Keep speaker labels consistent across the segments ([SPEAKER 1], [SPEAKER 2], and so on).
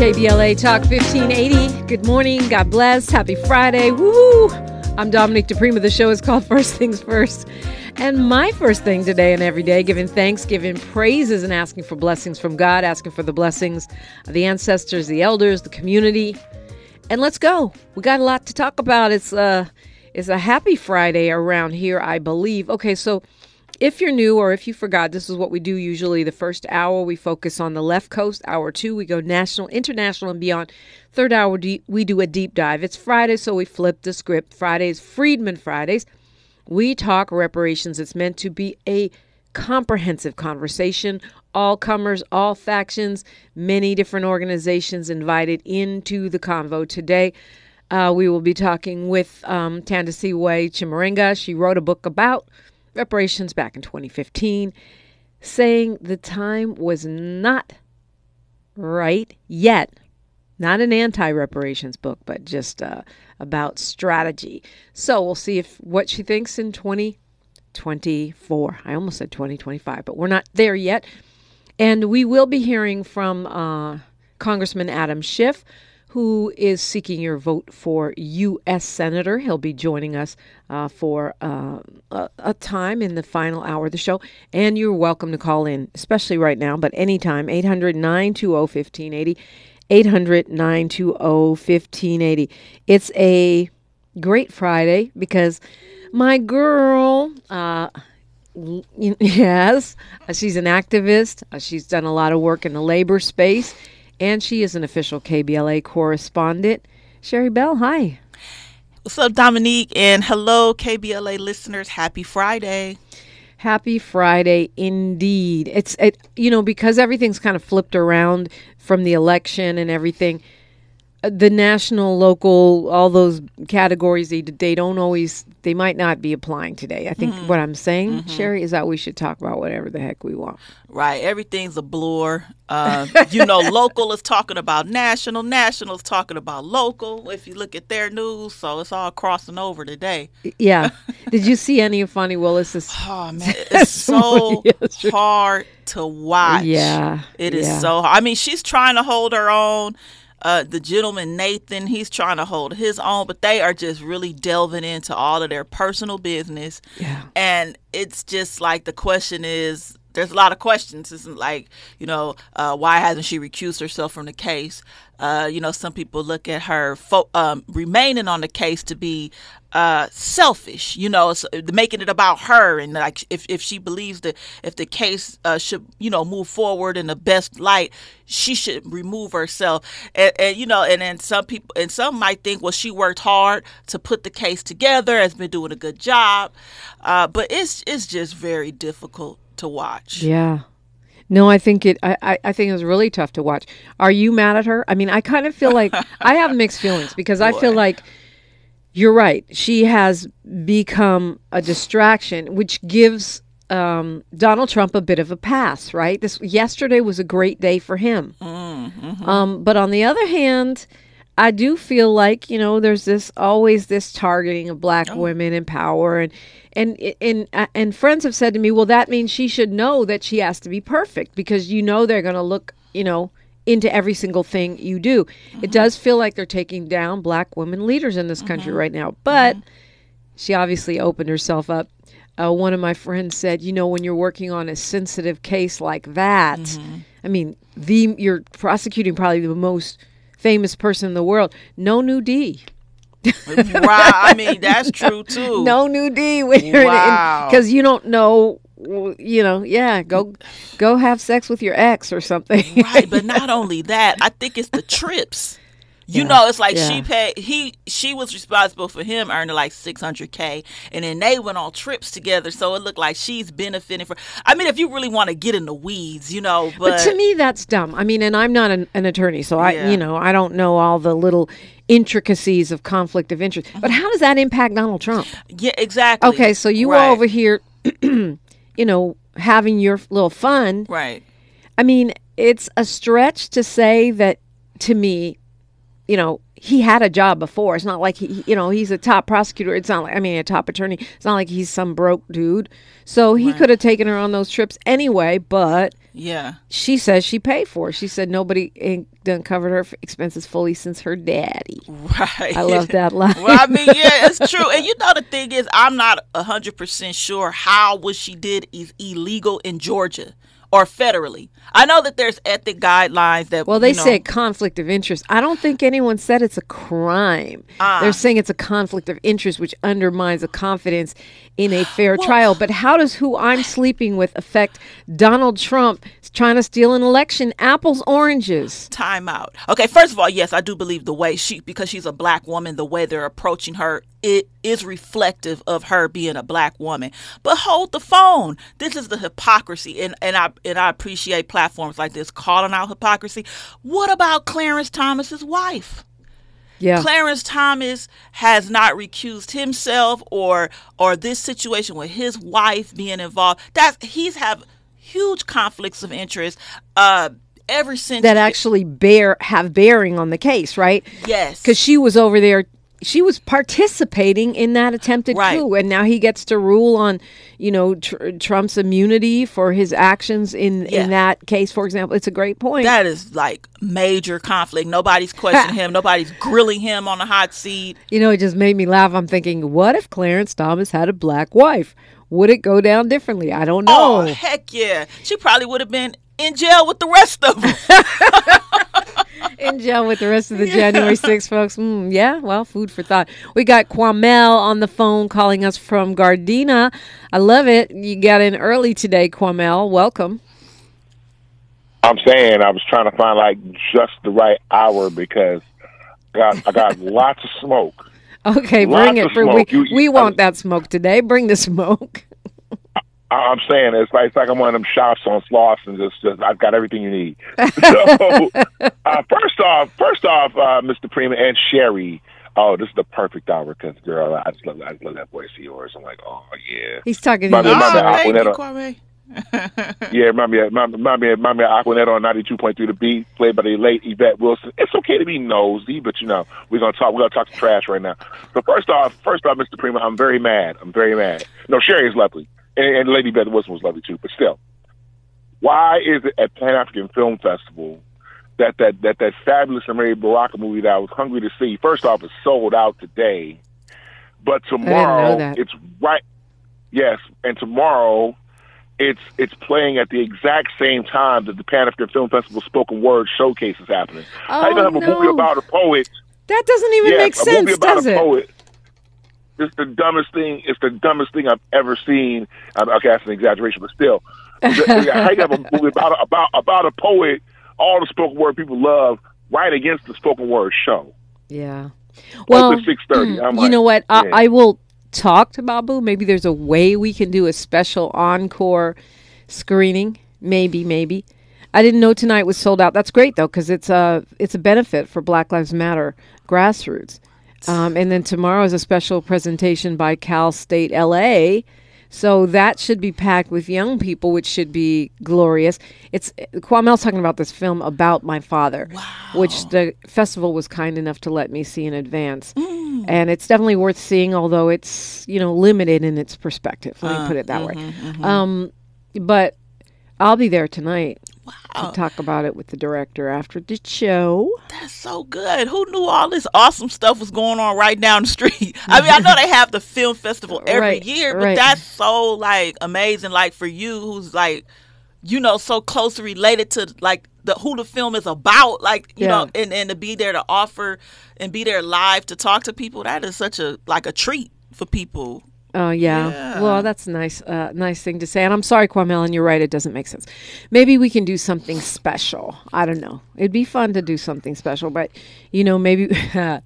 [SPEAKER 1] KBLA Talk 1580. Good morning. God bless. Happy Friday. Woo! I'm Dominique DiPrima. The show is called First Things First. And my first thing today and every day, giving thanks, giving praises, and asking for blessings from God, asking for the blessings of the ancestors, the elders, the community. And let's go. We got a lot to talk about. It's uh it's a happy Friday around here, I believe. Okay, so if you're new or if you forgot, this is what we do usually. The first hour, we focus on the left coast. Hour two, we go national, international, and beyond. Third hour, we do a deep dive. It's Friday, so we flip the script. Fridays, Freedmen Fridays. We talk reparations. It's meant to be a comprehensive conversation. All comers, all factions, many different organizations invited into the convo today. Uh, we will be talking with um, Thandisizwe Chimurenga. She wrote a book about reparations back in 2015, saying the time was not right yet. Not an anti reparations book, but just uh, about strategy. So we'll see if what she thinks in 2024. I almost said 2025, but we're not there yet. And we will be hearing from uh, Congressman Adam Schiff who is seeking your vote for U.S. Senator. He'll be joining us uh, for uh, a, a, time in the final hour of the show. And you're welcome to call in, especially right now, but anytime, 800 920 1580. 800 920 1580. It's a great Friday because my girl, uh, yes, she's an activist. She's done a lot of work in the labor space and she is an official KBLA correspondent. Sherri Bell, hi.
[SPEAKER 2] What's up, Dominique? And hello, KBLA listeners. Happy Friday.
[SPEAKER 1] Happy Friday indeed. It's it, you know because everything's kind of flipped around from the election and everything the national, local, all those categories, they, they don't always, they might not be applying today. I think mm-hmm. what I'm saying, mm-hmm. Sherri, is that we should talk about whatever the heck we want.
[SPEAKER 2] Right. Everything's a blur. Uh, you know, local is talking about national, national is talking about local. If you look at their news, so it's all crossing over today.
[SPEAKER 1] Yeah. Did you see any of Fani Willis's?
[SPEAKER 2] Oh man, it's so hard to watch.
[SPEAKER 1] Yeah,
[SPEAKER 2] it is yeah. so. I mean, she's trying to hold her own uh, the gentleman Nathan, he's trying to hold his own, but they are just really delving into all of their personal business.
[SPEAKER 1] Yeah.
[SPEAKER 2] And it's just like the question is there's a lot of questions. Isn't like, you know, uh, why hasn't she recused herself from the case? Uh, you know, some people look at her fo- um, remaining on the case to be uh, selfish, you know, so making it about her and like if, if she believes that if the case uh, should, you know, move forward in the best light, she should remove herself. And, and, you know, and then some people and some might think, well, she worked hard to put the case together, has been doing a good job, uh, but it's it's just very difficult to watch.
[SPEAKER 1] Yeah. No, I think it. I, I think it was really tough to watch. Are you mad at her? I mean, I kind of feel like I have mixed feelings because I feel like you're right. She has become a distraction, which gives um, Donald Trump a bit of a pass, right? This yesterday was a great day for him. Mm-hmm. Um, but on the other hand, I do feel like you know there's this always this targeting of black oh. women in power, and and and uh, and friends have said to me, well, that means she should know that she has to be perfect because you know they're going to look, you know, into every single thing you do. Mm-hmm. It does feel like they're taking down black women leaders in this country mm-hmm. right now. But mm-hmm. she obviously opened herself up. Uh, one of my friends said, you know, when you're working on a sensitive case like that, mm-hmm. I mean, the you're prosecuting probably the most famous person in the world. No new D.
[SPEAKER 2] wow, I mean that's true too.
[SPEAKER 1] No new D when you're wow. because you don't know you know, yeah, go go have sex with your ex or something.
[SPEAKER 2] right, but not only that, I think it's the trips. You yeah, know, it's like yeah. she paid he she was responsible for him earning like six hundred K and then they went on trips together, so it looked like she's benefiting for I mean if you really want to get in the weeds, you know, but,
[SPEAKER 1] but to me that's dumb. I mean, and I'm not an, an attorney, so I yeah. you know, I don't know all the little intricacies of conflict of interest. But how does that impact Donald Trump?
[SPEAKER 2] Yeah, exactly.
[SPEAKER 1] Okay, so you right. were over here you know, having your little fun.
[SPEAKER 2] Right.
[SPEAKER 1] I mean, it's a stretch to say that to me, you know, he had a job before. It's not like he, you know, he's a top prosecutor. It's not like, I mean, a top attorney. It's not like he's some broke dude. So he right. could have taken her on those trips anyway, but
[SPEAKER 2] Yeah.
[SPEAKER 1] She says she paid for it. She said nobody ain't done covered her expenses fully since her daddy.
[SPEAKER 2] Right.
[SPEAKER 1] I love that line.
[SPEAKER 2] well, I mean, yeah, it's true. And you know, the thing is, I'm not hundred percent sure how what she did is illegal in Georgia or federally. I know that there's ethic guidelines that.
[SPEAKER 1] Well, they
[SPEAKER 2] you know,
[SPEAKER 1] said conflict of interest. I don't think anyone said it's a crime.
[SPEAKER 2] Ah.
[SPEAKER 1] They're saying it's a conflict of interest, which undermines the confidence in a fair
[SPEAKER 2] Well-
[SPEAKER 1] trial. But how does who I'm sleeping with affect Donald Trump trying to steal an election? Apples, oranges.
[SPEAKER 2] time out. Okay, first of all, yes, I do believe the way she because she's a black woman, the way they're approaching her it is reflective of her being a black woman. But hold the phone. This is the hypocrisy and, and I and I appreciate platforms like this calling out hypocrisy. What about Clarence Thomas's wife?
[SPEAKER 1] Yeah.
[SPEAKER 2] Clarence Thomas has not recused himself or or this situation with his wife being involved. That's he's have huge conflicts of interest uh ever since
[SPEAKER 1] that actually bear have bearing on the case, right?
[SPEAKER 2] yes
[SPEAKER 1] Because she was over there. She was participating in that attempted
[SPEAKER 2] Right.
[SPEAKER 1] coup, and now he gets to rule on, you know, tr- Trump's immunity for his actions in
[SPEAKER 2] Yeah.
[SPEAKER 1] in that case. For example, it's a great point.
[SPEAKER 2] That is like major conflict. Nobody's questioning him. Nobody's grilling him on the hot seat.
[SPEAKER 1] You know, it just made me laugh. I'm thinking, what if Clarence Thomas had a black wife? Would it go down differently? I don't know.
[SPEAKER 2] Oh,
[SPEAKER 1] know.
[SPEAKER 2] heck yeah. She probably would have been in jail with the rest of them.
[SPEAKER 1] In jail with the rest of the January 6 folks. Mm, yeah, well, food for thought. We got Kwamel on the phone calling us from Gardena. I love it. You got in early today, Kwamel. Welcome.
[SPEAKER 3] I'm saying I was trying to find like just the right hour because I got I got lots of smoke.
[SPEAKER 1] Okay,
[SPEAKER 3] Lots
[SPEAKER 1] bring it. For, we
[SPEAKER 3] smoke. You- you-
[SPEAKER 1] we want that smoke today. Bring the smoke.
[SPEAKER 3] I- I'm saying it's like it's like I'm one of them shops on Slauson. Just, just I've got everything you need. So uh, first off, first off, uh, Mr. Prima and Sherri. Oh, this is the perfect hour because girl, I just love I just love that voice of yours. I'm like, oh yeah,
[SPEAKER 1] He's talking.
[SPEAKER 3] My
[SPEAKER 1] to
[SPEAKER 3] bad,
[SPEAKER 1] you.
[SPEAKER 3] my bad.
[SPEAKER 2] oh, thank you,
[SPEAKER 3] Aquanetta.
[SPEAKER 2] Kwame.
[SPEAKER 3] yeah. Remind me, remind, remind me, remind me of Aquanet on 92.3 The Beat, played by the late Yvette Wilson. It's okay to be nosy, but you know we're gonna talk. We're gonna talk to trash right now. So first off, first off, Mr. Prima, I'm very mad. I'm very mad. No, Sherri is lovely, and, and Lady Yvette Wilson was lovely too. But still, why is it at Pan African Film Festival that that that that fabulous Amiri Baraka movie that I was hungry to see? First off, is sold out today, but tomorrow it's right. Yes, and tomorrow it's it's playing at the exact same time that the Pan African Film Festival Spoken Word Showcase is happening.
[SPEAKER 1] Oh,
[SPEAKER 3] gonna have a movie about a poet?
[SPEAKER 1] That doesn't even
[SPEAKER 3] yes,
[SPEAKER 1] make
[SPEAKER 3] a movie
[SPEAKER 1] sense,
[SPEAKER 3] about
[SPEAKER 1] does
[SPEAKER 3] a
[SPEAKER 1] it?
[SPEAKER 3] poet. It's the dumbest thing. It's the dumbest thing I've ever seen. Um, Okay, that's an exaggeration, but still, how you have a movie about a, about about a poet? All the spoken word people love, right against the spoken word show.
[SPEAKER 1] Yeah. Well,
[SPEAKER 3] six thirty. I'm
[SPEAKER 1] you
[SPEAKER 3] like,
[SPEAKER 1] know what?
[SPEAKER 3] yeah.
[SPEAKER 1] I, I will talk to Babu. Maybe there's a way we can do a special encore screening. Maybe, maybe. I didn't know tonight was sold out. That's great though, because it's a it's a benefit for Black Lives Matter grassroots. Um, and then tomorrow is a special presentation by Cal State LA. So that should be packed with young people, which should be glorious. It's Kwamel's talking about this film about my father, which the festival was kind enough to let me see in advance, and it's definitely worth seeing. Although it's you know limited in its perspective. Let me put it that way. Um, but I'll be there tonight to talk about it with the director after the show.
[SPEAKER 2] That's so good. Who knew all this awesome stuff was going on right down the street? I mean, I know they have the film festival every
[SPEAKER 1] Right,
[SPEAKER 2] year, but
[SPEAKER 1] right.
[SPEAKER 2] that's so like amazing. Like for you, who's like, you know, so closely related to like the who the film is about, like you know, and and to be there to offer and be there live to talk to people. That is such a like a treat for people.
[SPEAKER 1] Oh yeah.
[SPEAKER 2] Yeah.
[SPEAKER 1] Well, that's a nice, uh, nice thing to say. And I'm sorry, Kwame, and you're right. It doesn't make sense. Maybe we can do something special. I don't know. It'd be fun to do something special, but you know, maybe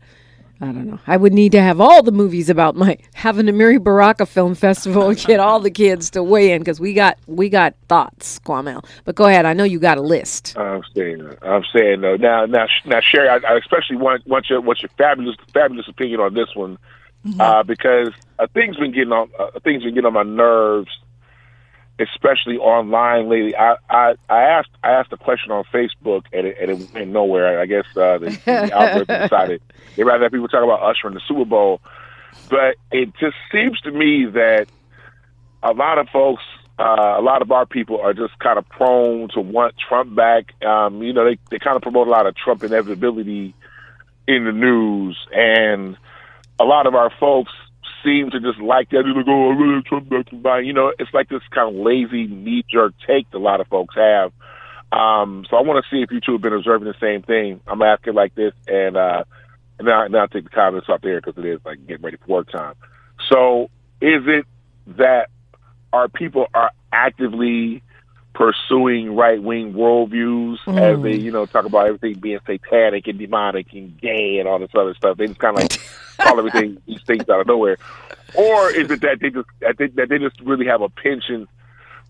[SPEAKER 1] I don't know. I would need to have all the movies about my having a Amiri Baraka Film Festival and get all the kids to weigh in because we got we got thoughts, Kwame. But go ahead. I know you got a list.
[SPEAKER 3] I'm saying, I'm saying though. Now, now, now, Sherri, I, I especially want want your what's your fabulous fabulous opinion on this one, uh, because uh, things been getting on uh, things been getting on my nerves, especially online lately. I, I, I asked I asked a question on Facebook and it, and it went nowhere. I guess uh, the, the algorithm decided they rather have people talk about Usher in the Super Bowl, but it just seems to me that a lot of folks uh, a lot of our people are just kind of prone to want Trump back. Um, you know, they they kind of promote a lot of Trump inevitability in the news, and a lot of our folks seem to just like that. They're like, oh, I really Trump back to buy. You know, it's like this kind of lazy knee jerk take that a lot of folks have. Um, so I want to see if you two have been observing the same thing. I'm asking like this, and uh, and now, now I'll take the comments off there because it is like getting ready for work time. So is it that our people are actively pursuing right wing worldviews mm. as they, you know, talk about everything being satanic and demonic and gay and all this other stuff. They just kind of like call everything these things out of nowhere, or is it that they just that they, that they just really have a penchant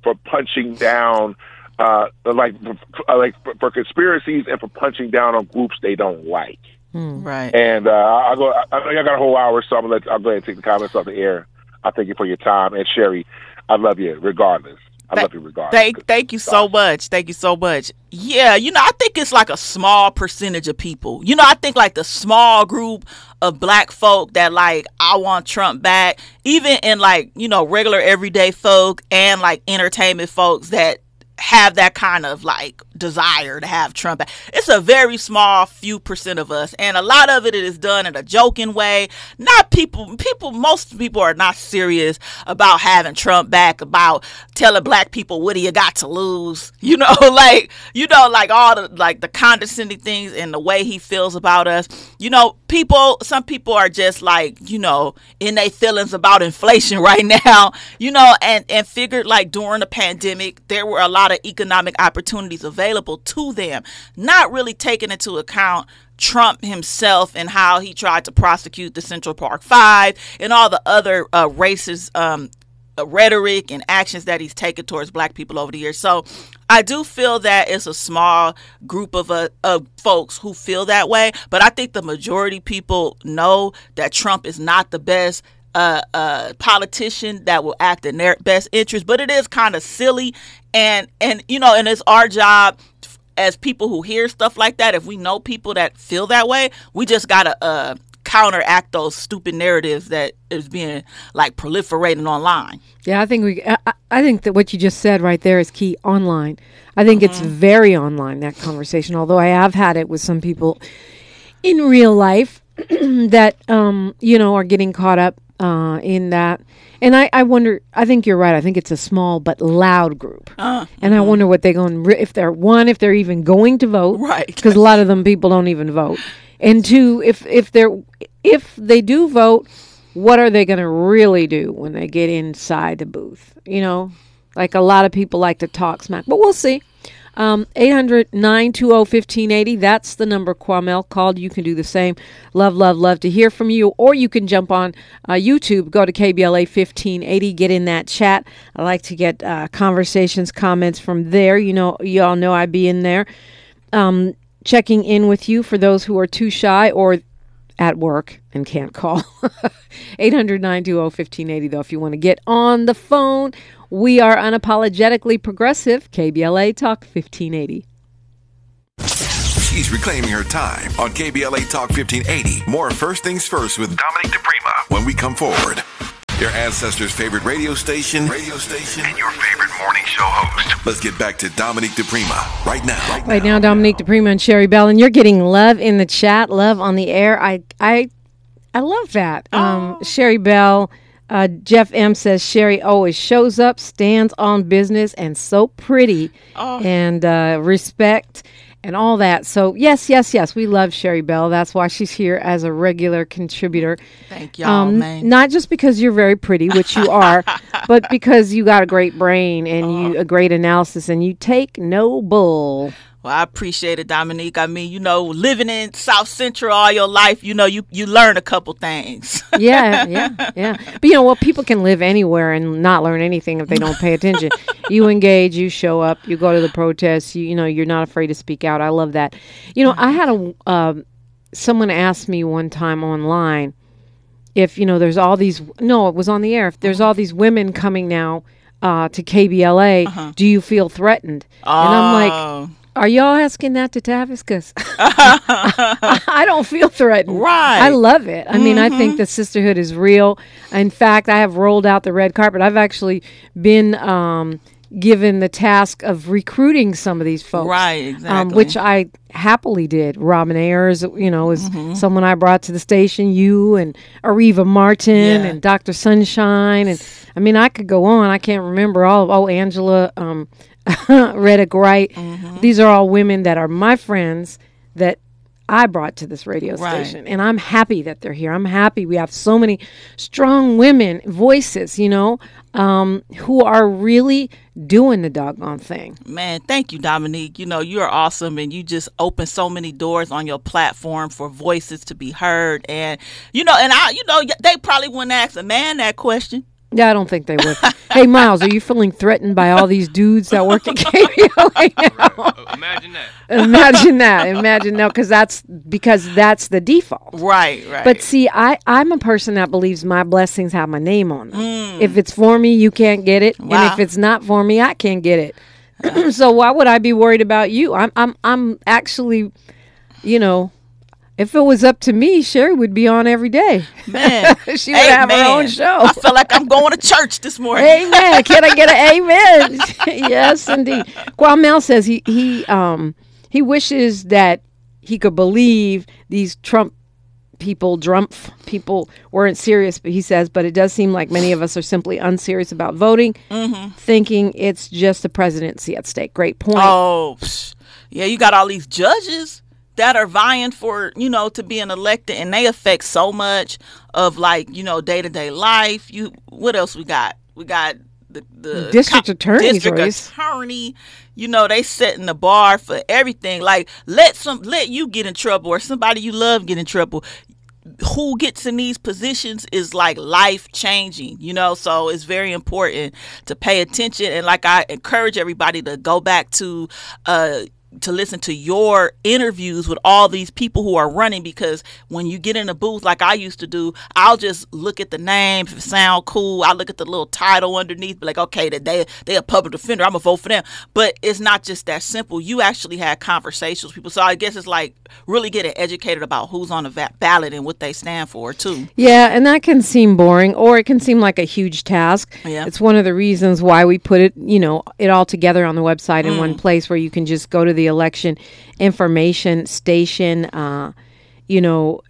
[SPEAKER 3] for punching down, uh, like for, like for conspiracies and for punching down on groups they don't like.
[SPEAKER 2] Mm. Right.
[SPEAKER 3] And uh, I'll go. I, I got a whole hour, so I'm gonna let, I'll go ahead and take the comments off the air. I thank you for your time, and Sherri, I love you regardless. I love you regardless.
[SPEAKER 2] Thank, thank you so much. Thank you so much. Yeah, you know, I think it's like a small percentage of people. You know, I think like the small group of black folk that like I want Trump back, even in like, you know, regular everyday folk and like entertainment folks that have that kind of like desire to have Trump. It's a very small few percent of us, and a lot of it is done in a joking way. Not people, people, most people are not serious about having Trump back, about telling black people what do you got to lose. You know, like you know, like all the like the condescending things and the way he feels about us. You know, people, some people are just like you know in their feelings about inflation right now. You know, and and figured like during the pandemic there were a lot of economic opportunities available available to them, not really taking into account Trump himself and how he tried to prosecute the Central Park Five and all the other uh, racist um, uh, rhetoric and actions that he's taken towards black people over the years. So I do feel that it's a small group of, uh, of folks who feel that way, but I think the majority people know that Trump is not the best uh, uh, politician that will act in their best interest. But it is kind of silly and and you know and it's our job as people who hear stuff like that if we know people that feel that way we just gotta uh counteract those stupid narratives that is being like proliferating online
[SPEAKER 1] yeah i think we i, I think that what you just said right there is key online i think mm-hmm. it's very online that conversation although i have had it with some people in real life that um you know are getting caught up uh in that and I, I wonder. I think you're right. I think it's a small but loud group, uh, and mm-hmm. I wonder what they're going. If they're one, if they're even going to vote,
[SPEAKER 2] right?
[SPEAKER 1] Because a lot of them people don't even vote, and two, if if they're if they do vote, what are they going to really do when they get inside the booth? You know, like a lot of people like to talk smack, but we'll see. Um, 800 920 1580. That's the number Kwamel called. You can do the same. Love, love, love to hear from you. Or you can jump on uh, YouTube, go to KBLA 1580, get in that chat. I like to get uh, conversations, comments from there. You know, you all know I'd be in there. Um, checking in with you for those who are too shy or at work and can't call. 800 920 1580, though, if you want to get on the phone we are unapologetically progressive. KBLA Talk 1580.
[SPEAKER 4] She's reclaiming her time on KBLA Talk 1580. More First Things First with Dominic DiPrima when we come forward. Your ancestors' favorite radio station, radio station, and your favorite morning show host. Let's get back to Dominic DiPrima right now.
[SPEAKER 1] Right, right now, Dominic DiPrima and Sherri Bell, and you're getting love in the chat, love on the air. I I I love that. Um, Sherri Bell uh, Jeff M says Sherri always shows up, stands on business, and so pretty, oh. and uh, respect and all that. So yes, yes, yes, we love Sherri Bell. That's why she's here as a regular contributor.
[SPEAKER 2] Thank y'all, um, man.
[SPEAKER 1] Not just because you're very pretty, which you are, but because you got a great brain and oh. you a great analysis, and you take no bull.
[SPEAKER 2] Well, I appreciate it, Dominique. I mean, you know, living in South Central all your life, you know, you you learn a couple things.
[SPEAKER 1] yeah, yeah, yeah. But you know what? People can live anywhere and not learn anything if they don't pay attention. you engage, you show up, you go to the protests. You, you know, you're not afraid to speak out. I love that. You know, I had a uh, someone asked me one time online if you know there's all these. No, it was on the air. If there's all these women coming now uh, to KBLA, uh-huh. do you feel threatened?
[SPEAKER 2] Oh.
[SPEAKER 1] And I'm like Are y'all asking that to Tavis? Because I don't feel threatened.
[SPEAKER 2] Right.
[SPEAKER 1] I love it. I mean, I think the sisterhood is real. In fact, I have rolled out the red carpet. I've actually been um, given the task of recruiting some of these folks.
[SPEAKER 2] Right,
[SPEAKER 1] Um,
[SPEAKER 2] exactly.
[SPEAKER 1] which I happily did. Robin Ayers, you know, is someone I brought to the station. You and Areva Martin
[SPEAKER 2] Yeah.
[SPEAKER 1] and Dr. Sunshine. And I mean, I could go on. I can't remember all of, oh, Angela um, Reddock Wright.
[SPEAKER 2] Mm-hmm.
[SPEAKER 1] These are all women that are my friends that I brought to this radio
[SPEAKER 2] Right.
[SPEAKER 1] station. And I'm happy that they're here. I'm happy we have so many strong women voices, you know, um, who are really doing the doggone thing.
[SPEAKER 2] Man, thank you, Dominique. You know, you're awesome and you just open so many doors on your platform for voices to be heard. And, you know, and I, you know, they probably wouldn't ask a man that question.
[SPEAKER 1] Yeah, I don't think they would. hey, Miles, are you feeling threatened by all these dudes that work at KBLA now?
[SPEAKER 5] Uh, imagine that.
[SPEAKER 1] Imagine that. Imagine no, because that's because that's the default.
[SPEAKER 2] Right, right.
[SPEAKER 1] But see, I I'm a person that believes my blessings have my name on them. Mm. If it's for me, you can't get it, and if it's not for me, I can't get it. so why would I be worried about you? I'm I'm I'm actually, you know, if it was up to me, Sherri would be on every day.
[SPEAKER 2] man,
[SPEAKER 1] She would have her own show.
[SPEAKER 2] I feel like I'm going to church this morning.
[SPEAKER 1] Amen. Can I get an amen? yes, indeed. Kwamel says he he um he wishes that he could believe these Trump people, Trump people weren't serious. But he says, but it does seem like many of us are simply unserious about voting, thinking it's just the presidency at stake. Great point.
[SPEAKER 2] Oh, psh. yeah, you got all these judges that are vying for, you know, to being elected and they affect so much of like, you know, day-to-day life. You what else we got? We got the, the
[SPEAKER 1] District attorney's
[SPEAKER 2] district
[SPEAKER 1] race.
[SPEAKER 2] attorney, you know, they setting the bar for everything. Like let some let you get in trouble or somebody you love get in trouble who gets in these positions is like life changing, you know. So it's very important to pay attention. And like I encourage everybody to go back to uh to listen to your interviews with all these people who are running because when you get in a booth like I used to do, I'll just look at the name, if it sound cool, I look at the little title underneath, be like, okay, that they they a public defender, I'm gonna vote for them. But it's not just that simple. You actually had conversations with people. So I guess it's like really getting educated about who's on the va- ballot and what they stand for too.
[SPEAKER 1] Yeah, and that can seem boring or it can seem like a huge task.
[SPEAKER 2] Yeah.
[SPEAKER 1] It's one of the reasons why we put it, you know, it all together on the website in one mm. place where you can just go to the election information station uh, you know,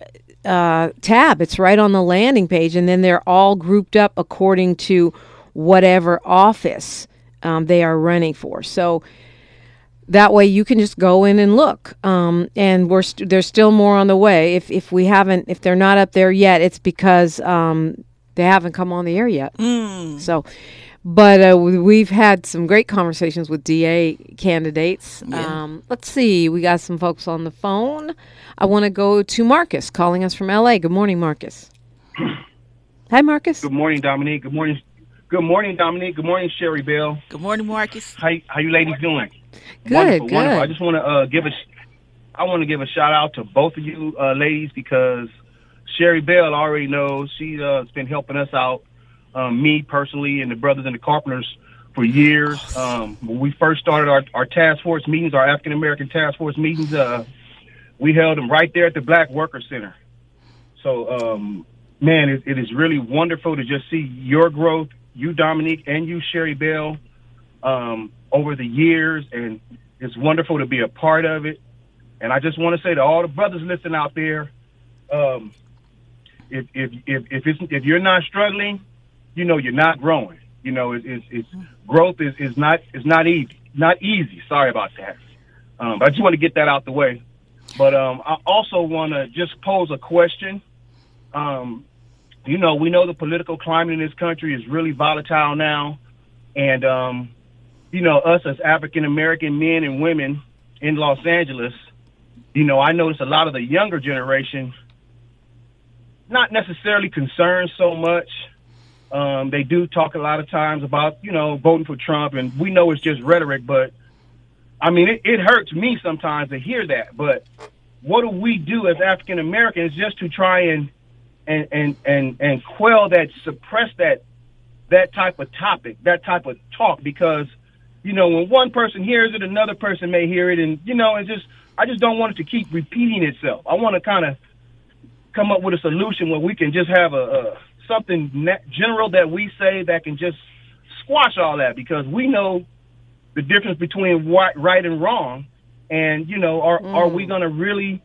[SPEAKER 1] uh, tab. It's right on the landing page and then they're all grouped up according to whatever office um, they are running for. So that way you can just go in and look um, and we're st- there's still more on the way if if we haven't if they're not up there yet it's because um, they haven't come on the air yet so but uh, we- we've had some great conversations with da candidates um, let's see we got some folks on the phone i want to go to marcus calling us from la good morning marcus hi marcus
[SPEAKER 6] Good morning, Dominique. Good morning. Good morning, Dominique. Good morning, Sherri Bell.
[SPEAKER 2] Good morning, Marcus.
[SPEAKER 6] How how you ladies doing?
[SPEAKER 1] Good,
[SPEAKER 6] wonderful,
[SPEAKER 1] good.
[SPEAKER 6] wonderful. I just want to uh, give a sh- I want to give a shout out to both of you uh, ladies because Sherri Bell already knows she's uh, been helping us out, um, me personally, and the brothers and the carpenters for years. Um, when we first started our, our task force meetings, our African American task force meetings, uh, we held them right there at the Black Worker Center. So, um, man, it, it is really wonderful to just see your growth, you, Dominique, and you, Sherri Bell, um, over the years. And it's wonderful to be a part of it. And I just want to say to all the brothers listening out there, um, if, if, if, if, if you're not struggling, you know, you're not growing. You know, it, it's, it's growth is, is not, is not easy, not easy. Sorry about that. Um, but I just want to get that out the way. But um, I also want to just pose a question. Um, you know, we know the political climate in this country is really volatile now, and um, you know, us as African American men and women in Los Angeles, you know, I notice a lot of the younger generation not necessarily concerned so much. Um, they do talk a lot of times about you know voting for Trump, and we know it's just rhetoric, but I mean, it, it hurts me sometimes to hear that. But what do we do as African Americans just to try and and and and and quell that, suppress that that type of topic, that type of talk? Because you know, when one person hears it, another person may hear it, and you know, it's just I just don't want it to keep repeating itself. I want to kind of come up with a solution where we can just have a, a something general that we say that can just squash all that because we know the difference between right, right and wrong, and you know, are mm. are we going to really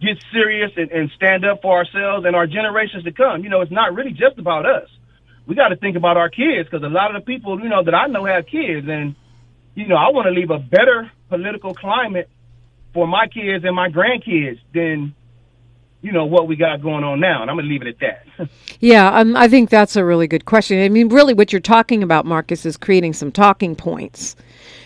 [SPEAKER 6] get serious and, and stand up for ourselves and our generations to come? You know, it's not really just about us. We got to think about our kids because a lot of the people you know that I know have kids, and you know, I want to leave a better political climate for my kids and my grandkids than you know what we got going on now and i'm going to leave it at that.
[SPEAKER 1] Yeah um, i think that's a really good question. I mean really what you're talking about marcus is creating some talking points.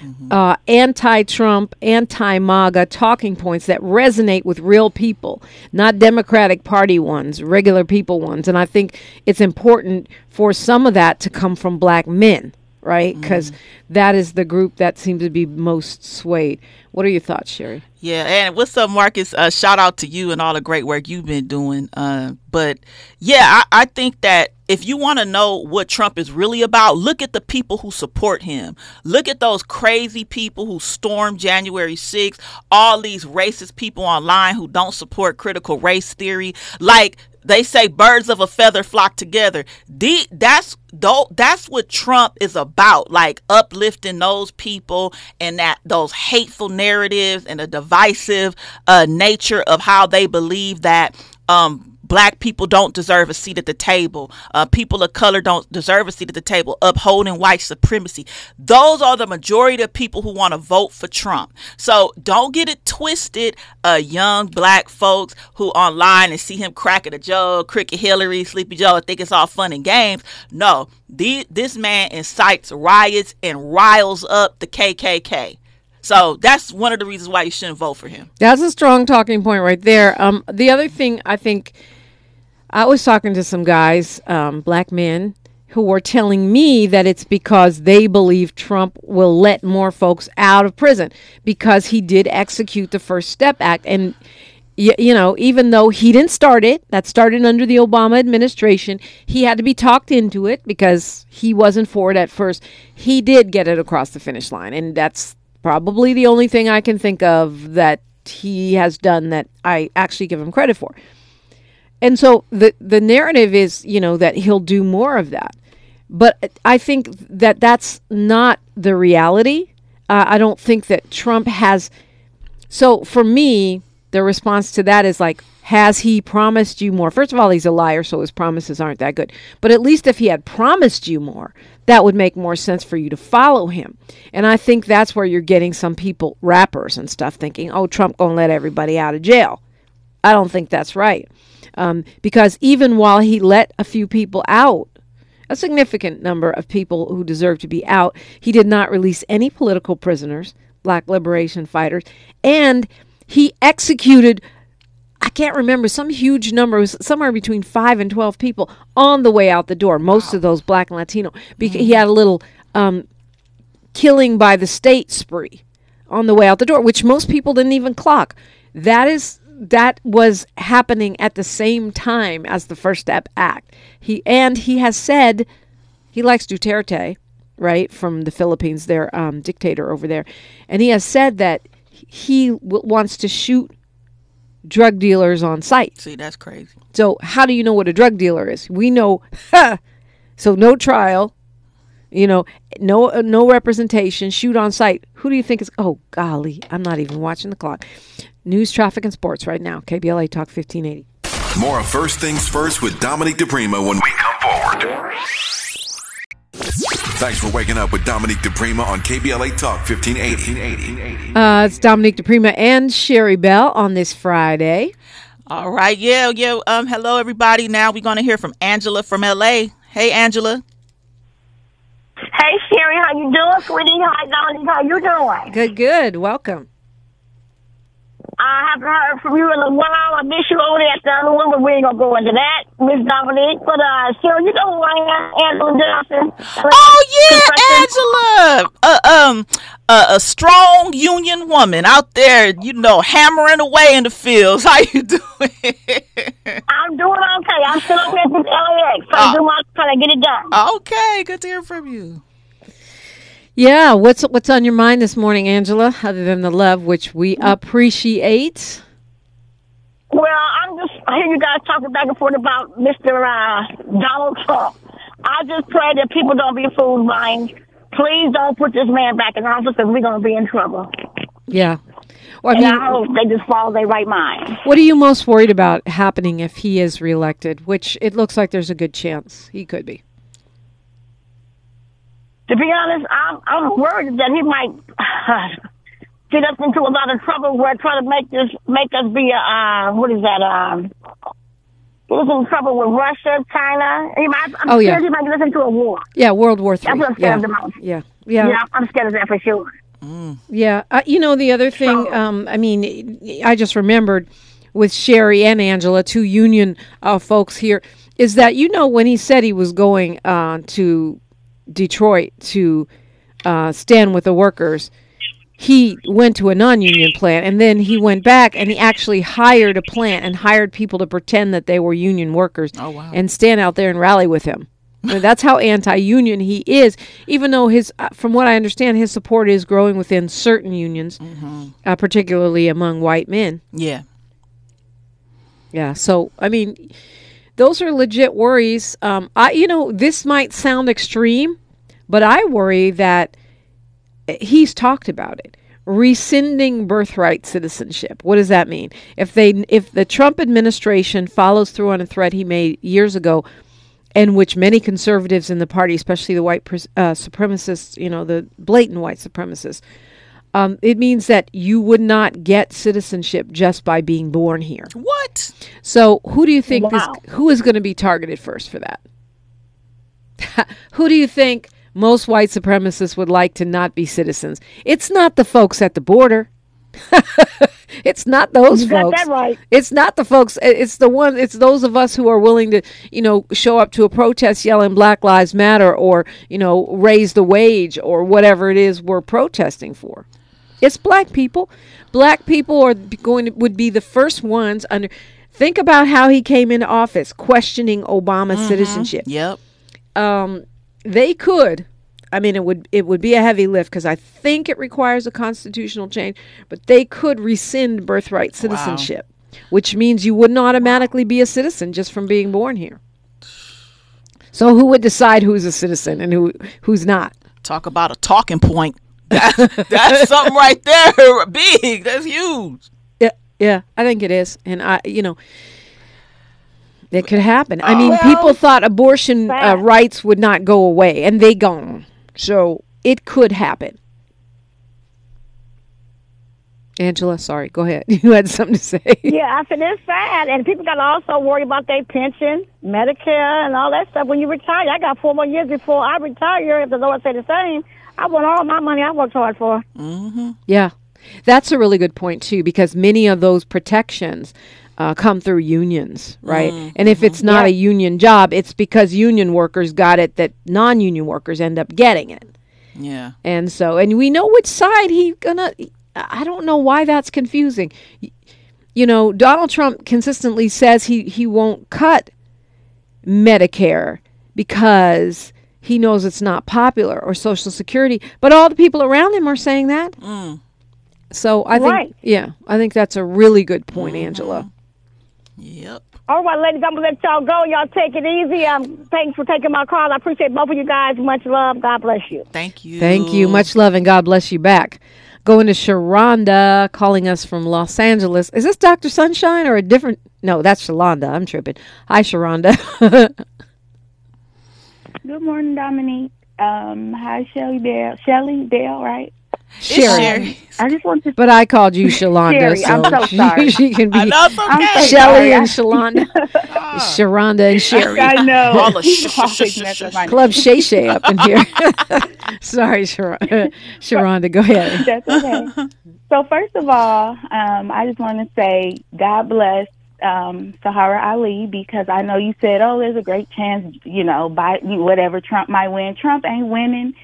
[SPEAKER 1] Mm-hmm. uh, anti-trump anti-maga talking points that resonate with real people not democratic party ones regular people ones. And i think it's important for some of that to come from black men right? Because mm-hmm. is the group that seems to be most swayed. What are your thoughts, Sherri?
[SPEAKER 2] Yeah, and what's up, Marcus? Uh, shout out to you and all the great work you've been doing. Uh, but yeah, I, I think that if you want to know what Trump is really about, look at the people who support him. Look at those crazy people who stormed January 6th, all these racist people online who don't support critical race theory. Like, they say birds of a feather flock together. The, that's that's what Trump is about, like uplifting those people and that those hateful narratives and the divisive uh, nature of how they believe that um, black people don't deserve a seat at the table. Uh, people of color don't deserve a seat at the table. Upholding white supremacy. Those are the majority of people who want to vote for Trump. So don't get it twisted. Uh, young black folks who online and see him cracking a joke, Crooked Hillary, Sleepy Joe, think it's all fun and games. No, the, this man incites riots and riles up the KKK. So that's one of the reasons why you shouldn't vote for him.
[SPEAKER 1] That's a strong talking point right there. Um, the other thing I think I was talking to some guys, um, black men, who were telling me that it's because they believe Trump will let more folks out of prison because he did execute the First Step Act. And, you, you know, even though he didn't start it, that started under the Obama administration, he had to be talked into it because he wasn't for it at first. He did get it across the finish line. And that's probably the only thing I can think of that he has done that I actually give him credit for. And so the the narrative is, you know, that he'll do more of that. But I think that that's not the reality. Uh, I don't think that Trump has. So for me, the response to that is like, has he promised you more? First of all, he's a liar, so his promises aren't that good. But at least if he had promised you more, that would make more sense for you to follow him. And I think that's where you're getting some people, rappers and stuff, thinking, oh, Trump gonna let everybody out of jail. I don't think that's right. Um, because even while he let a few people out, a significant number of people who deserve to be out, he did not release any political prisoners, black liberation fighters, and he executed I can't remember some huge number, was somewhere between five and twelve people on the way out the door. Most wow. of those black and Latino, because mm-hmm. he had a little um, killing by the state spree on the way out the door, which most people didn't even clock. That is that was happening at the same time as the First Step Act. He and he has said he likes Duterte, right from the Philippines, their um, dictator over there, and he has said that he w- wants to shoot drug dealers on sight.
[SPEAKER 2] See, that's crazy.
[SPEAKER 1] So how do you know what a drug dealer is? We know. so no trial, you know, no uh, no representation, shoot on sight. Who do you think is? Oh golly, I'm not even watching the clock. News, traffic, and sports right now. KBLA Talk 1580.
[SPEAKER 4] More of First Things First with Dominique DiPrima when we come forward. Thanks for waking up with Dominique DiPrima on KBLA Talk 1580.
[SPEAKER 1] Uh, it's Dominique DiPrima and Sherri Bell on this Friday.
[SPEAKER 2] All right, yeah, yeah. Um, hello everybody. Now we're gonna hear from Angela from LA. Hey, Angela.
[SPEAKER 5] Hey, Sherri, how you doing, sweetie? Hi, Dominique. How you doing?
[SPEAKER 1] Good, good. Welcome.
[SPEAKER 5] I haven't heard from you in a while. I miss you over there at the other one, but we ain't gonna go into that, Miss Dominique. But uh, so you know who I am, Angela Johnson.
[SPEAKER 2] Oh yeah, Angela. Uh, um, uh, a strong union woman out there, you know, hammering away in the fields. How you doing?
[SPEAKER 5] I'm doing okay. I'm still up at this LAX, so uh, I'm doing my trying to get it done.
[SPEAKER 2] Okay, good to hear from you.
[SPEAKER 1] Yeah, what's what's on your mind this morning, Angela? Other than the love, which we appreciate.
[SPEAKER 5] Well, I'm just I hear you guys talking back and forth about Mr. Uh, Donald Trump. I just pray that people don't be fooled by him. Please don't put this man back in office, because we're going to be in trouble.
[SPEAKER 1] Yeah. Well, I mean,
[SPEAKER 5] I hope they just follow their right mind.
[SPEAKER 1] what are you most worried about happening if he is reelected? Which it looks like there's a good chance he could be.
[SPEAKER 5] To be honest, I'm I'm worried that he might get us into a lot of trouble where trying to make this make us be a uh, what is that um get us in trouble with Russia, China. He might, I'm
[SPEAKER 1] Oh,
[SPEAKER 5] scared
[SPEAKER 1] yeah.
[SPEAKER 5] he might get us into a war.
[SPEAKER 1] Yeah, World War Three.
[SPEAKER 5] That's what I'm
[SPEAKER 1] yeah.
[SPEAKER 5] scared the most.
[SPEAKER 1] yeah, yeah,
[SPEAKER 5] Yeah, I'm scared of that for sure.
[SPEAKER 1] Yeah, uh, you know the other thing. Um, I mean, I just remembered with Sherri and Angela, two union uh, folks here, is that you know when he said he was going uh, to Detroit to uh, stand with the workers, he went to a non-union plant, and then he went back and he actually hired a plant and hired people to pretend that they were union workers
[SPEAKER 2] Oh, wow.
[SPEAKER 1] and stand out there and rally with him. I mean, that's how anti-union he is. Even though his, uh, from what I understand, his support is growing within certain unions, uh, particularly among white men.
[SPEAKER 2] Yeah.
[SPEAKER 1] Yeah. So I mean, those are legit worries. Um, I, you know, this might sound extreme, but I worry that he's talked about it. Rescinding birthright citizenship. What does that mean? If they, if the Trump administration follows through on a threat he made years ago, and which many conservatives in the party, especially the white uh, supremacists, you know, the blatant white supremacists, um, it means that you would not get citizenship just by being born here.
[SPEAKER 2] What?
[SPEAKER 1] So, who do you think
[SPEAKER 5] Wow.
[SPEAKER 1] is who is going to be targeted first for that? who do you think most white supremacists would like to not be citizens? It's not the folks at the border. it's not those
[SPEAKER 5] You got
[SPEAKER 1] folks.
[SPEAKER 5] that right.
[SPEAKER 1] It's not the folks. It's the one. It's those of us who are willing to, you know, show up to a protest yelling Black Lives Matter or you know raise the wage or whatever it is we're protesting for. It's black people. Black people are going to, would be the first ones under. Think about how he came into office, questioning Obama's citizenship.
[SPEAKER 2] Yep.
[SPEAKER 1] Um, they could. I mean, it would it would be a heavy lift because I think it requires a constitutional change. But they could rescind birthright citizenship, which means you wouldn't automatically be a citizen just from being born here. So who would decide who's a citizen and who who's not?
[SPEAKER 2] Talk about a talking point. That, that's something right there. Big. That's huge.
[SPEAKER 1] Yeah, yeah, I think it is, and I, you know, it could happen. I mean, people thought abortion uh, rights would not go away, and they gone. So it could happen. Angela, sorry, go ahead. You had something to say.
[SPEAKER 5] Yeah, I said it's sad, and people got to also worry about their pension, Medicare, and all that stuff when you retire. I got four more years before I retire. If the Lord say the same, I want all my money I worked hard for. Mm-hmm.
[SPEAKER 1] Yeah, that's a really good point too, because many of those protections uh, come through unions, right? Mm-hmm. And if it's mm-hmm. not a union job, it's because union workers got it that non-union workers end up getting it.
[SPEAKER 2] Yeah.
[SPEAKER 1] And so, and we know which side he gonna. I don't know why that's confusing. You know, Donald Trump consistently says he he won't cut Medicare because he knows it's not popular or Social Security, but all the people around him are saying that. So I think,
[SPEAKER 5] Right.
[SPEAKER 1] yeah, I think that's a really good point, Angela.
[SPEAKER 2] Yep.
[SPEAKER 5] All right, ladies, I'm gonna let y'all go. Y'all take it easy. Um, thanks for taking my call. I appreciate both of you guys. Much love. God bless you.
[SPEAKER 2] Thank you.
[SPEAKER 1] Thank you. Much love and God bless you back. Going to Sharonda, calling us from Los Angeles. Is this Dr. Sunshine or a different? No, that's Shalonda. I'm tripping. Hi, Sharonda.
[SPEAKER 7] Good morning, Dominique. Um, hi, Shelly Dale. Shelly Dale, right?
[SPEAKER 1] Sherri.
[SPEAKER 2] Sherri.
[SPEAKER 7] I just want to.
[SPEAKER 1] But I called you Shalonda,
[SPEAKER 7] Sherri,
[SPEAKER 1] so,
[SPEAKER 7] I'm so
[SPEAKER 1] she,
[SPEAKER 7] sorry.
[SPEAKER 1] she can be
[SPEAKER 2] I know it's
[SPEAKER 7] I'm
[SPEAKER 2] okay.
[SPEAKER 7] so
[SPEAKER 1] Shelly
[SPEAKER 7] sorry.
[SPEAKER 1] and Shalonda. Sharonda and Sherri.
[SPEAKER 7] I know.
[SPEAKER 2] All the sh- sh- sh- sh-
[SPEAKER 1] Club Shay Shay up in here. Sorry, Sharonda. Sharonda, go ahead.
[SPEAKER 7] That's okay. so first of all, um, I just want to say God bless um, Sahara Ali because I know you said, oh, there's a great chance, you know, by whatever Trump might win. Trump ain't winning.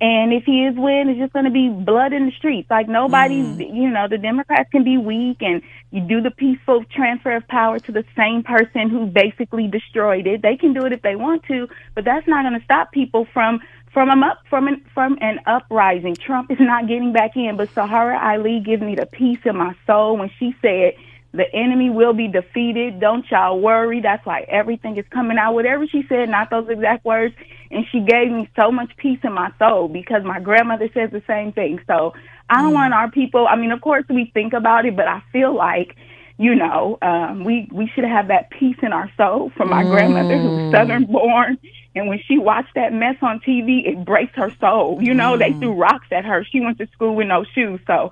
[SPEAKER 7] And if he is winning, it's just going to be blood in the streets. Like nobody's, you know, the Democrats can be weak and you do the peaceful transfer of power to the same person who basically destroyed it. They can do it if they want to, but that's not going to stop people from from an up from an from an uprising. Trump is not getting back in, but Sahara Ali gives me the peace in my soul when she said the enemy will be defeated. Don't y'all worry. That's why everything is coming out. Whatever she said, not those exact words. And she gave me so much peace in my soul because my grandmother says the same thing. So I don't mm. want our people, I mean, of course we think about it, but I feel like, you know, um, we, we should have that peace in our soul from my mm. grandmother who's Southern born. And when she watched that mess on TV, it breaks her soul. You know, mm. they threw rocks at her. She went to school with no shoes. So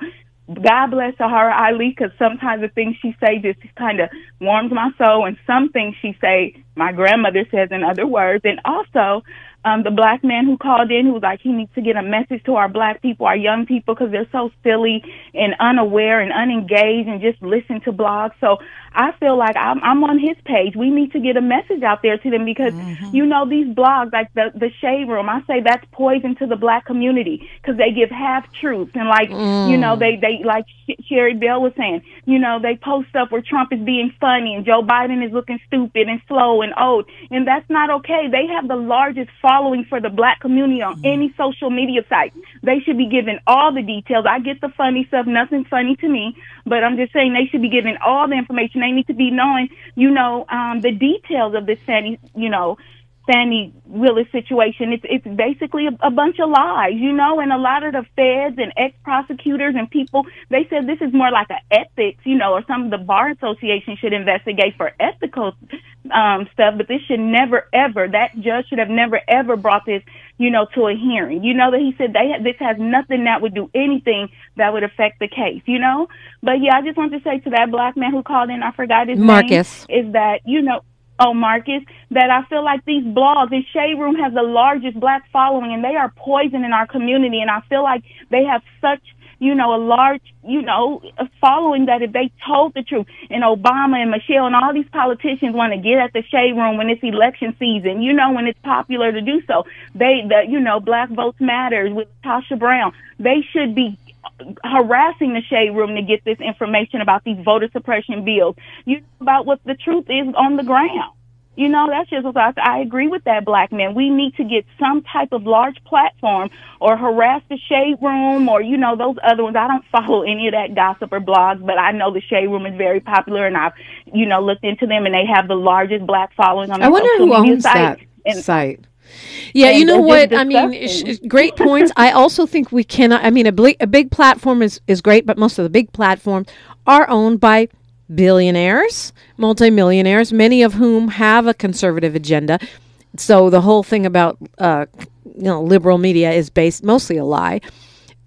[SPEAKER 7] God bless Sahara Ali because sometimes the things she say just kind of warms my soul, and some things she say my grandmother says in other words, and also um, the black man who called in who was like he needs to get a message to our black people, our young people, because they're so silly and unaware and unengaged and just listen to blogs. So I feel like I'm, I'm on his page. We need to get a message out there to them because mm-hmm. you know these blogs like the the shade room. I say that's poison to the black community because they give half truths and like mm. you know they they like Sherri Bell was saying, you know they post stuff where Trump is being funny and Joe Biden is looking stupid and slow and old, and that's not okay. They have the largest following for the black community on mm. any social media site. They should be given all the details. I get the funny stuff, nothing funny to me, but I'm just saying they should be given all the information they need to be knowing, you know, um, the details of this Fani, you know, Fani Willis situation. It's it's basically a, a bunch of lies, you know, and a lot of the feds and ex prosecutors and people they said this is more like an ethics, you know, or some of the bar association should investigate for ethical um stuff, but this should never ever that judge should have never ever brought this, you know, to a hearing. You know that he said they this has nothing that would do anything that would affect the case, you know? But yeah, I just want to say to that black man who called in, I forgot his
[SPEAKER 1] Marcus.
[SPEAKER 7] name, is that, you know, oh Marcus, that I feel like these blogs, this shade room has the largest black following and they are poison in our community and I feel like they have such you know, a large, you know, following that if they told the truth, and Obama and Michelle and all these politicians want to get at the shade room when it's election season, you know, when it's popular to do so. They, the, you know, Black Votes Matters with Tasha Brown, they should be harassing the shade room to get this information about these voter suppression bills. You know about what the truth is on the ground. You know, that's just what I, I agree with that black man. We need to get some type of large platform or harass the shade room or, you know, those other ones. I don't follow any of that gossip or blogs, but I know the shade room is very popular and I've, you know, looked into them and they have the largest black following on
[SPEAKER 1] I wonder who owns site. that and, site. Yeah, you know what? I mean, sh- great points. I also think we cannot. I mean, a, bl- a big platform is, is great, but most of the big platforms are owned by billionaires, multimillionaires, many of whom have a conservative agenda. So the whole thing about uh, you know liberal media is based mostly a lie.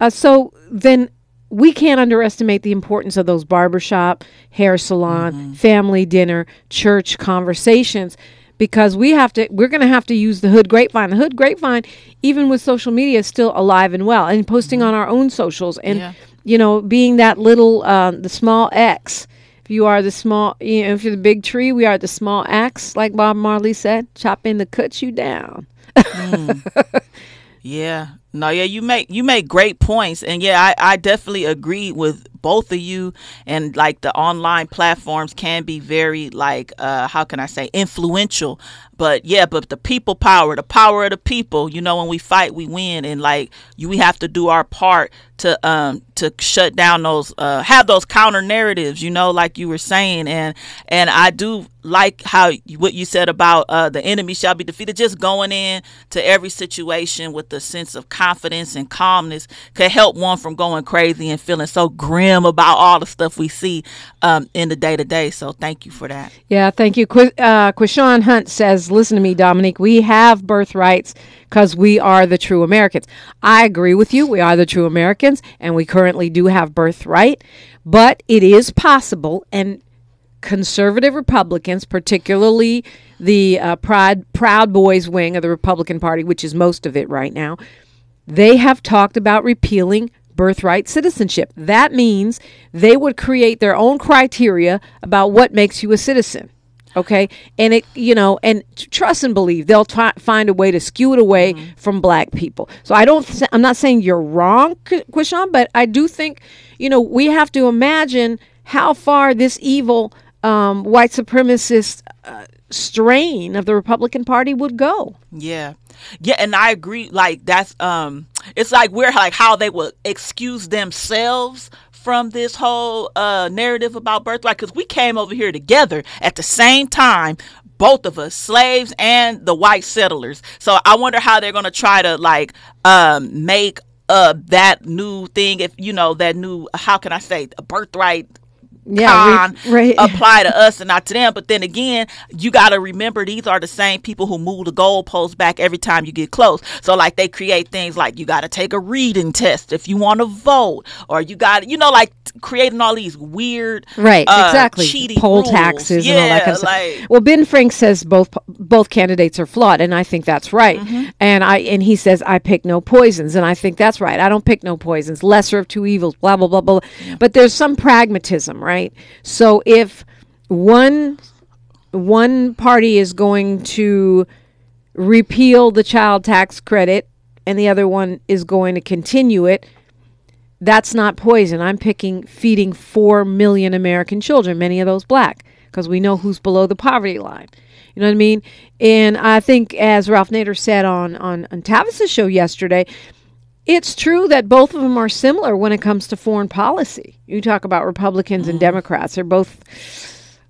[SPEAKER 1] Uh, so then we can't underestimate the importance of those barbershop, hair salon, mm-hmm. family dinner, church conversations because we have to we're going to have to use the hood grapevine the hood grapevine even with social media is still alive and well and posting mm-hmm. on our own socials and yeah. you know being that little uh, the small axe If you are the small, you know, if you're the big tree, we are the small axe, like Bob Marley said. Chop in to cut you down.
[SPEAKER 2] mm. Yeah. No, yeah, you make you make great points, and yeah, I, I definitely agree with both of you. And like the online platforms can be very like uh, how can I say influential, but yeah, but the people power, the power of the people. You know, when we fight, we win, and like you, we have to do our part to um to shut down those uh have those counter narratives you know like you were saying and and i do like how what you said about uh the enemy shall be defeated just going in to every situation with a sense of confidence and calmness could help one from going crazy and feeling so grim about all the stuff we see um in the day to day so thank you for that
[SPEAKER 1] yeah thank you Qu- uh quishan hunt says listen to me dominique we have birthrights because we are the true Americans. I agree with you. We are the true Americans, and we currently do have birthright, but it is possible, and conservative Republicans, particularly the uh, Proud, Proud Boys wing of the Republican Party, which is most of it right now, they have talked about repealing birthright citizenship. That means they would create their own criteria about what makes you a citizen. Okay, and it you know, and trust and believe they'll t- find a way to skew it away mm-hmm. from black people. So I don't, I'm not saying you're wrong, Quishan, but I do think you know we have to imagine how far this evil um, white supremacist uh, strain of the Republican Party would go.
[SPEAKER 2] Yeah. Yeah, and I agree. Like that's um, it's like we're like how they would excuse themselves from this whole uh narrative about birthright because we came over here together at the same time both of us slaves and the white settlers. So i wonder how they're going to try to like um make uh that new thing if you know that new how can i say a birthright
[SPEAKER 1] Yeah,
[SPEAKER 2] con
[SPEAKER 1] re- right.
[SPEAKER 2] apply to us and not to them. But then again, you got to remember these are the same people who move the goalposts back every time you get close. So like they create things like you got to take a reading test if you want to vote, or you got you know like creating all these weird
[SPEAKER 1] Right,
[SPEAKER 2] uh,
[SPEAKER 1] exactly.
[SPEAKER 2] cheating
[SPEAKER 1] Poll
[SPEAKER 2] rules.
[SPEAKER 1] taxes
[SPEAKER 2] yeah,
[SPEAKER 1] and all that kind of stuff.
[SPEAKER 2] like
[SPEAKER 1] well, Ben Frank says both both candidates are flawed, and I think that's right.
[SPEAKER 2] Mm-hmm.
[SPEAKER 1] And I and he says I pick no poisons, and I think that's right. I don't pick no poisons. Lesser of two evils. Blah blah blah blah. But there's some pragmatism, right? So if one one party is going to repeal the child tax credit, and the other one is going to continue it that's not poison. I'm picking feeding 4 million American children, many of those black, because we know who's below the poverty line. You know what I mean? And I think, as Ralph Nader said on, on, on Tavis's show yesterday, it's true that both of them are similar when it comes to foreign policy. You talk about Republicans and mm. Democrats, they're both,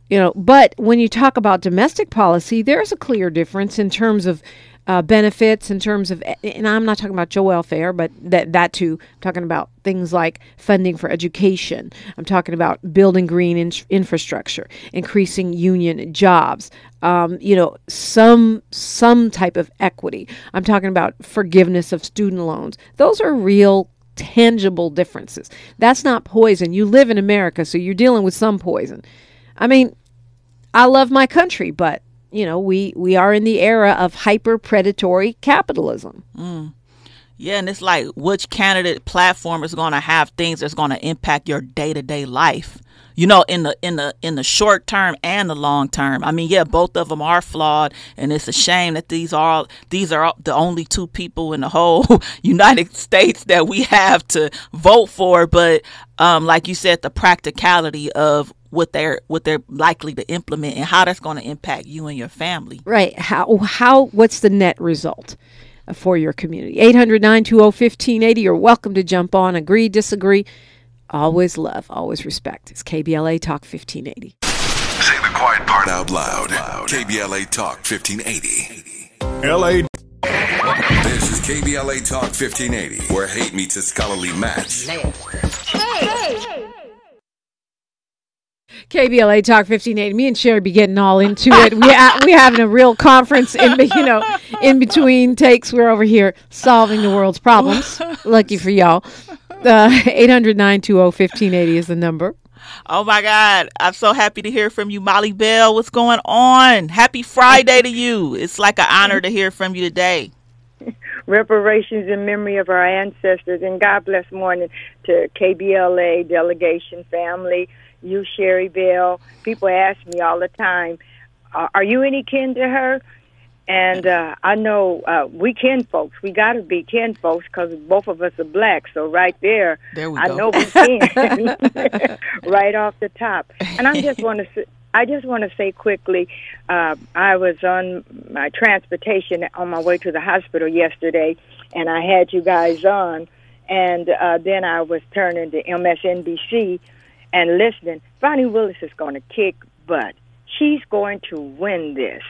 [SPEAKER 1] you know, but when you talk about domestic policy, there's a clear difference in terms of uh, benefits, in terms of, and I'm not talking about Joe welfare, but that, that too. I'm talking about things like funding for education. I'm talking about building green in- infrastructure, increasing union jobs, um, you know, some some type of equity. I'm talking about forgiveness of student loans. Those are real tangible differences. That's not poison. You live in America, so you're dealing with some poison. I mean, I love my country, but you know, we we are in the era of hyper predatory capitalism.
[SPEAKER 2] Yeah, and it's like which candidate platform is going to have things that's going to impact your day to day life. You know, in the in the in the short term and the long term. I mean, yeah, both of them are flawed, and it's a shame that these are all, these are all the only two people in the whole United States that we have to vote for. But um, like you said, the practicality of what they're what they're likely to implement and how that's going to impact you and your family.
[SPEAKER 1] Right. How how what's the net result for your community? 800-920-1580 you're welcome to jump on, agree, disagree. Always love, always respect. It's KBLA Talk 1580.
[SPEAKER 4] Say the quiet part out loud. KBLA Talk 1580.
[SPEAKER 8] LA
[SPEAKER 4] This is KBLA Talk 1580, where hate meets a scholarly match.
[SPEAKER 1] KBLA Talk 1580. Me and Sherri be getting all into it. We ha- we having a real conference in be- you know in between takes. We're over here solving the world's problems. Lucky for y'all. Uh, 800-920-1580 is the number.
[SPEAKER 2] Oh my God. I'm so happy to hear from you, Molly Bell. What's going on? Happy Friday to you. It's like an honor to hear from you today.
[SPEAKER 9] reparations in memory of our ancestors. And God bless morning to KBLA delegation family, you, Sherri Bell. People ask me all the time, are you any kin to her? And uh, I know uh, we kin folks. We got to be kin folks because both of us are black. So right there,
[SPEAKER 2] There
[SPEAKER 9] I
[SPEAKER 2] go.
[SPEAKER 9] know we can right off the top. And I just want to say, I just want to say quickly, uh, I was on my transportation on my way to the hospital yesterday, and I had you guys on, and uh, then I was turning to MSNBC and listening. Fani Willis is going to kick butt. She's going to win this.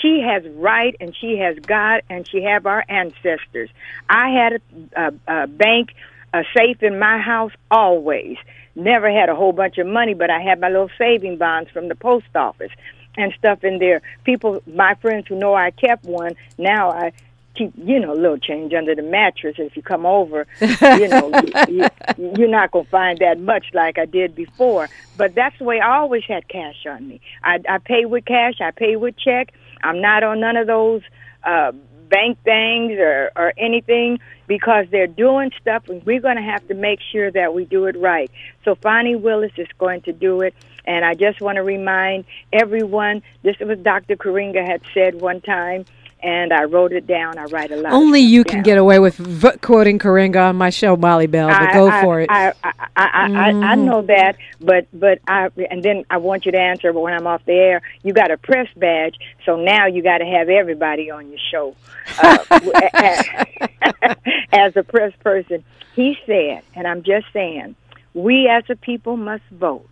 [SPEAKER 9] She has right, and she has God, and she have our ancestors. I had a, a, a bank, a safe in my house always. Never had a whole bunch of money, but I had my little saving bonds from the post office and stuff in there. People, my friends who know I kept one, now I keep, you know, a little change under the mattress. If you come over, you know, you, you, you're not going to find that much like I did before. But that's the way I always had cash on me. I, I pay with cash. I pay with check. I'm not on none of those uh, bank things or, or anything because they're doing stuff and we're going to have to make sure that we do it right. So Fani Willis is going to do it. And I just want to remind everyone, this was Dr. Karenga had said one time, and I wrote it down. I write a lot.
[SPEAKER 1] Only you can
[SPEAKER 9] down.
[SPEAKER 1] get away with v- quoting Karenga on my show, Molly Bell. But
[SPEAKER 9] I,
[SPEAKER 1] go
[SPEAKER 9] I,
[SPEAKER 1] for it.
[SPEAKER 9] I, I, I, I, I, I know that, but but I and then I want you to answer. But when I'm off the air, you got a press badge, so now you got to have everybody on your show uh, as a press person. He said, and I'm just saying, we as a people must vote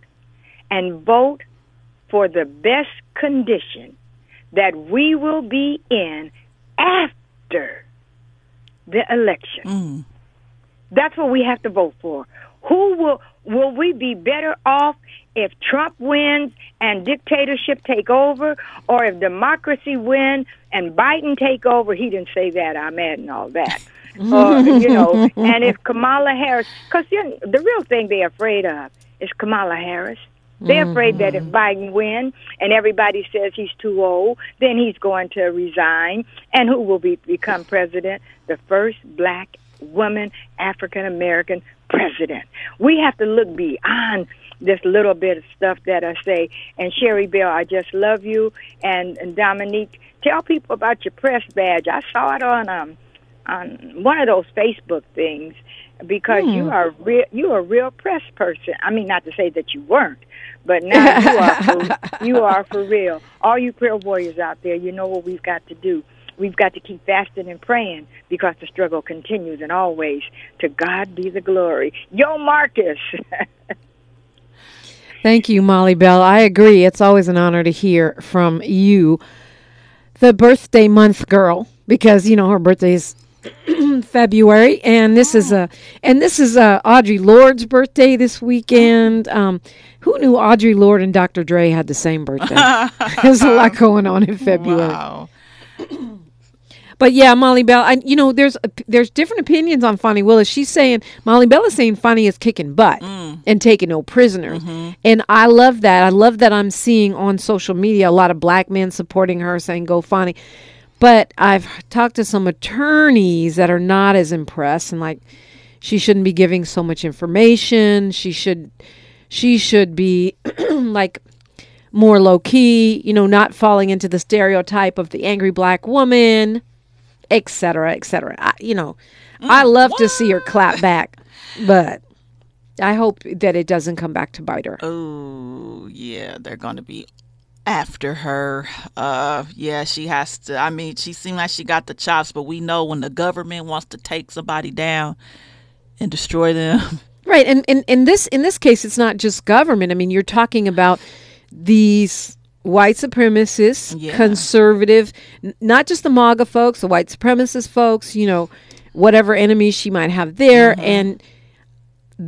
[SPEAKER 9] and vote for the best condition that we will be in after the election. Mm. That's what we have to vote for. Who will will we be better off if Trump wins and dictatorship take over, or if democracy win and Biden take over? He didn't say that. I'm adding all that. or, you know, and if Kamala Harris, because the real thing they're afraid of is Kamala Harris. They're afraid that if Biden wins and everybody says he's too old, then he's going to resign. And who will be become president? The first black woman African American president. We have to look beyond this little bit of stuff that I say. And Sherri Bell, I just love you. And, and Dominique, tell people about your press badge. I saw it on um on one of those Facebook things because you hmm. are real you are a real press person. I mean not to say that you weren't, but now you are for, you are for real. All you prayer warriors out there, you know what we've got to do. We've got to keep fasting and praying because the struggle continues and always. To God be the glory. Yo, Marcus.
[SPEAKER 1] Thank you, Molly Bell. I agree. It's always an honor to hear from you, the birthday month girl, because you know her birthday is February, and this is a and this is uh, Audre Lorde's birthday this weekend. Um, who knew Audre Lorde and Dr. Dre had the same birthday? There's a lot going on in February.
[SPEAKER 2] Wow.
[SPEAKER 1] But yeah, Molly Bell, I, you know, there's there's different opinions on Fani Willis. She's saying Molly Bell is saying Fani is kicking butt and taking no prisoners, and I love that. I love that I'm seeing on social media a lot of black men supporting her, saying go Fani. But I've talked to some attorneys that are not as impressed and like she shouldn't be giving so much information. She should she should be like more low key, you know, not falling into the stereotype of the angry black woman, et cetera, et cetera. I, you know, I mm. love to see her clap back, but I hope that it doesn't come back to bite her.
[SPEAKER 2] Oh, yeah, they're going to be after her. Uh, yeah, she has to. I mean, she seemed like she got the chops, but we know when the government wants to take somebody down and destroy them.
[SPEAKER 1] Right, and in, in this in this case, it's not just government. I mean, you're talking about these white supremacists,
[SPEAKER 2] Yeah.
[SPEAKER 1] conservative, n- not just the MAGA folks, the white supremacist folks. You know, whatever enemies she might have there, and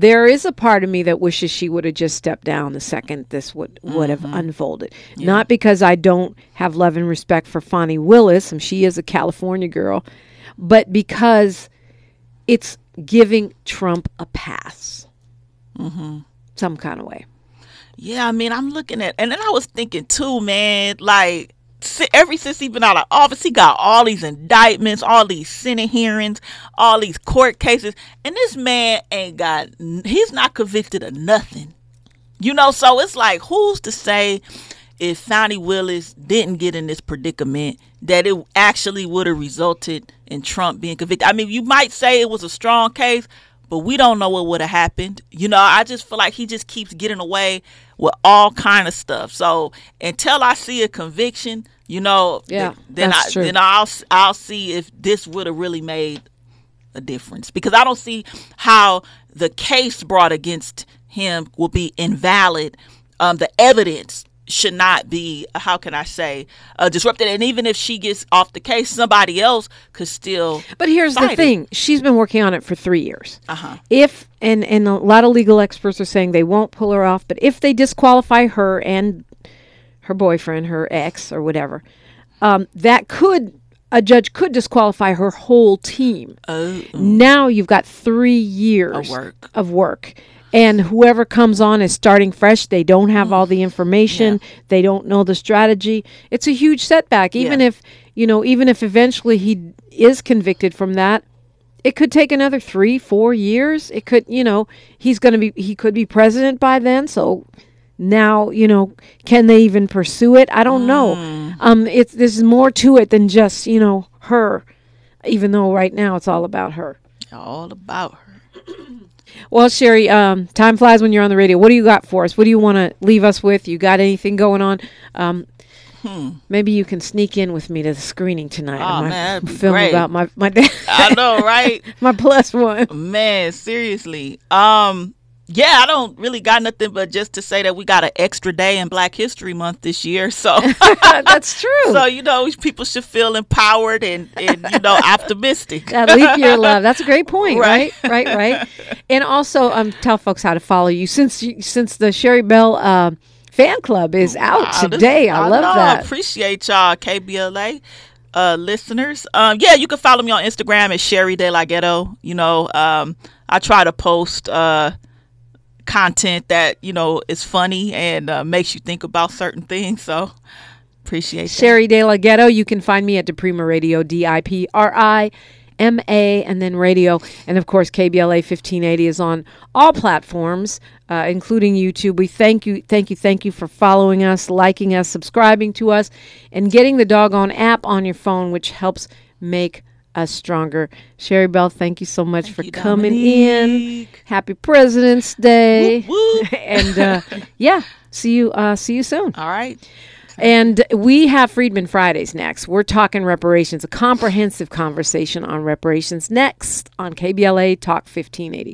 [SPEAKER 1] there is a part of me that wishes she would have just stepped down the second this would would have mm-hmm. unfolded. Not because I don't have love and respect for Fani Willis, and she is a California girl, but because it's giving Trump a pass, mm-hmm. some kind of way.
[SPEAKER 2] Yeah, I mean, I'm looking at, and then I was thinking too, man, like, si- ever since he's been out of office, he got all these indictments, all these Senate hearings, all these court cases, and this man ain't got. He's not convicted of nothing. You know, so it's like, who's to say if Fani Willis didn't get in this predicament that it actually would have resulted in Trump being convicted? I mean, you might say it was a strong case, but we don't know what would have happened. You know, I just feel like he just keeps getting away with all kind of stuff. So until I see a conviction, you know,
[SPEAKER 1] Yeah,
[SPEAKER 2] th- then I
[SPEAKER 1] true.
[SPEAKER 2] then I'll I'll see if this would have really made a difference because I don't see how the case brought against him will be invalid. Um, the evidence should not be how can I say uh, disrupted, and even if she gets off the case, somebody else could still.
[SPEAKER 1] But here's the
[SPEAKER 2] fight it.
[SPEAKER 1] thing: she's been working on it for three years.
[SPEAKER 2] Uh-huh.
[SPEAKER 1] If and and a lot of legal experts are saying they won't pull her off, but if they disqualify her and her boyfriend, her ex or whatever, um, that could a judge could disqualify her whole team.
[SPEAKER 2] Oh,
[SPEAKER 1] Now you've got three years
[SPEAKER 2] Of work.
[SPEAKER 1] of work. And whoever comes on is starting fresh. They don't have all the information. They don't know the strategy. It's a huge setback. Even
[SPEAKER 2] Yeah.
[SPEAKER 1] if, you know, even if eventually he is convicted from that, it could take another three, four years. It could, you know, he's going to be, he could be president by then. So now you know can they even pursue it i don't know
[SPEAKER 2] Mm.
[SPEAKER 1] um it's there's more to it than just you know her even though right now it's all about her
[SPEAKER 2] All about her.
[SPEAKER 1] well sherri um time flies when you're on the radio what do you got for us what do you want to leave us with you got anything going on um Maybe you can sneak in with me to the screening tonight.
[SPEAKER 2] Hmm. Oh, man,
[SPEAKER 1] film
[SPEAKER 2] great.
[SPEAKER 1] about my my dad.
[SPEAKER 2] I know, right?
[SPEAKER 1] my plus one.
[SPEAKER 2] Man, seriously. Um, yeah, I don't really got nothing but just to say that we got an extra day in Black History Month this year. So,
[SPEAKER 1] That's true.
[SPEAKER 2] so you know, people should feel empowered and, and you know optimistic.
[SPEAKER 1] that leap year love. That's a great point, right?
[SPEAKER 2] Right.
[SPEAKER 1] Right, right. And also, um, tell folks how to follow you since you, since the Sherri Bell uh, fan club is out
[SPEAKER 2] Wow, this-
[SPEAKER 1] today. I, love
[SPEAKER 2] know, I
[SPEAKER 1] that.
[SPEAKER 2] appreciate y'all, KBLA uh, listeners. Um, yeah, you can follow me on Instagram at Sherri De La Ghetto. You know, um, I try to post uh, content that you know is funny and uh, makes you think about certain things. So appreciate.
[SPEAKER 1] Sherri De La Ghetto. You can find me at DiPrima Radio, D I P R I M A, and then radio. And of course, KBLA 1580 is on all platforms, uh, including YouTube. We thank you, thank you, thank you for following us, liking us, subscribing to us, and getting the doggone app on your phone, which helps make us stronger. Sherri Bell, thank you so much for
[SPEAKER 2] you,
[SPEAKER 1] coming in. Happy President's Day.
[SPEAKER 2] Whoop, whoop.
[SPEAKER 1] and uh, yeah, see you. Uh, see you soon.
[SPEAKER 2] All right.
[SPEAKER 1] And we have Freedman Fridays next. We're talking reparations, a comprehensive conversation on reparations next on KBLA Talk 1580.